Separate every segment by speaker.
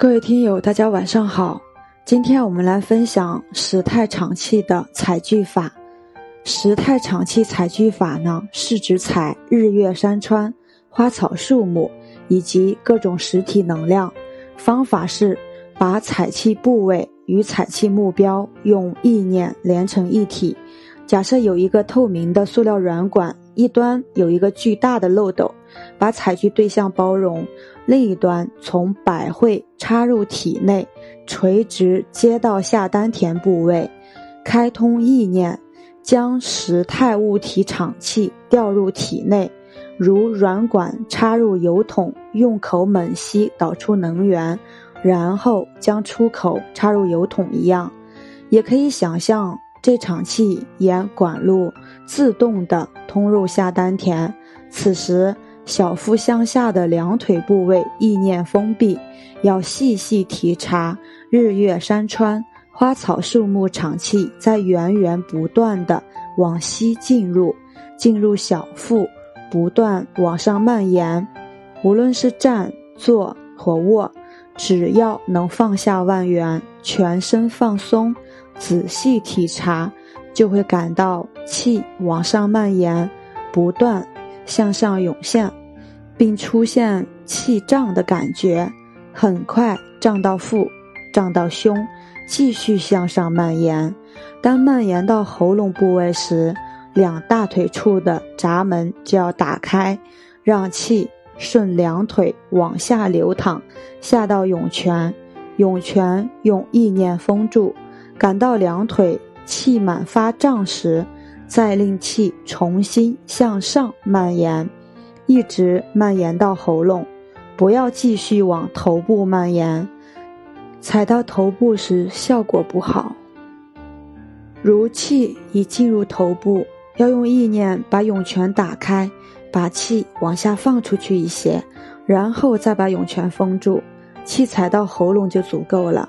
Speaker 1: 各位听友，大家晚上好。今天我们来分享时态场气的采聚法。时态场气采聚法呢，是指采日月山川、花草树木以及各种实体能量。方法是把采气部位与采气目标用意念连成一体。假设有一个透明的塑料软管，一端有一个巨大的漏斗，把采聚对象包容。另一端从百会插入体内，垂直接到下丹田部位，开通意念，将时态物体场气调入体内，如软管插入油桶，用口猛吸导出能源，然后将出口插入油桶一样。也可以想象这场气沿管路自动的通入下丹田，此时。小腹向下的两腿部位意念封闭，要细细体察日月山川、花草树木场气在源源不断的往西进入，进入小腹，不断往上蔓延。无论是站、坐或卧，只要能放下万缘，全身放松，仔细体察，就会感到气往上蔓延，不断向上涌现。并出现气胀的感觉，很快胀到腹，胀到胸，继续向上蔓延。当蔓延到喉咙部位时，两大腿处的闸门就要打开，让气顺两腿往下流淌，下到涌泉。涌泉用意念封住，感到两腿气满发胀时，再令气重新向上蔓延。一直蔓延到喉咙，不要继续往头部蔓延。踩到头部时效果不好。如气已进入头部，要用意念把涌泉打开，把气往下放出去一些，然后再把涌泉封住。气踩到喉咙就足够了。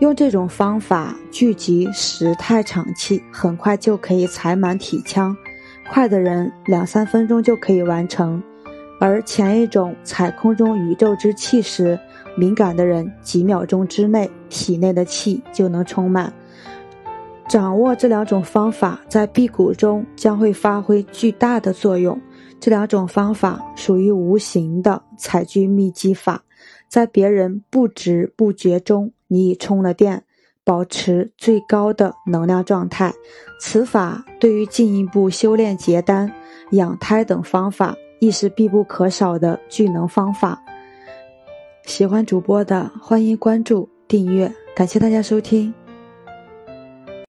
Speaker 1: 用这种方法聚集时太场气，很快就可以踩满体腔。快的人两三分钟就可以完成。而前一种采空中宇宙之气时，敏感的人几秒钟之内，体内的气就能充满。掌握这两种方法，在辟谷中将会发挥巨大的作用。这两种方法属于无形的采聚密机法，在别人不知不觉中，你已充了电，保持最高的能量状态。此法对于进一步修炼结丹、养胎等方法。亦是必不可少的聚能方法。喜欢主播的，欢迎关注、订阅，感谢大家收听。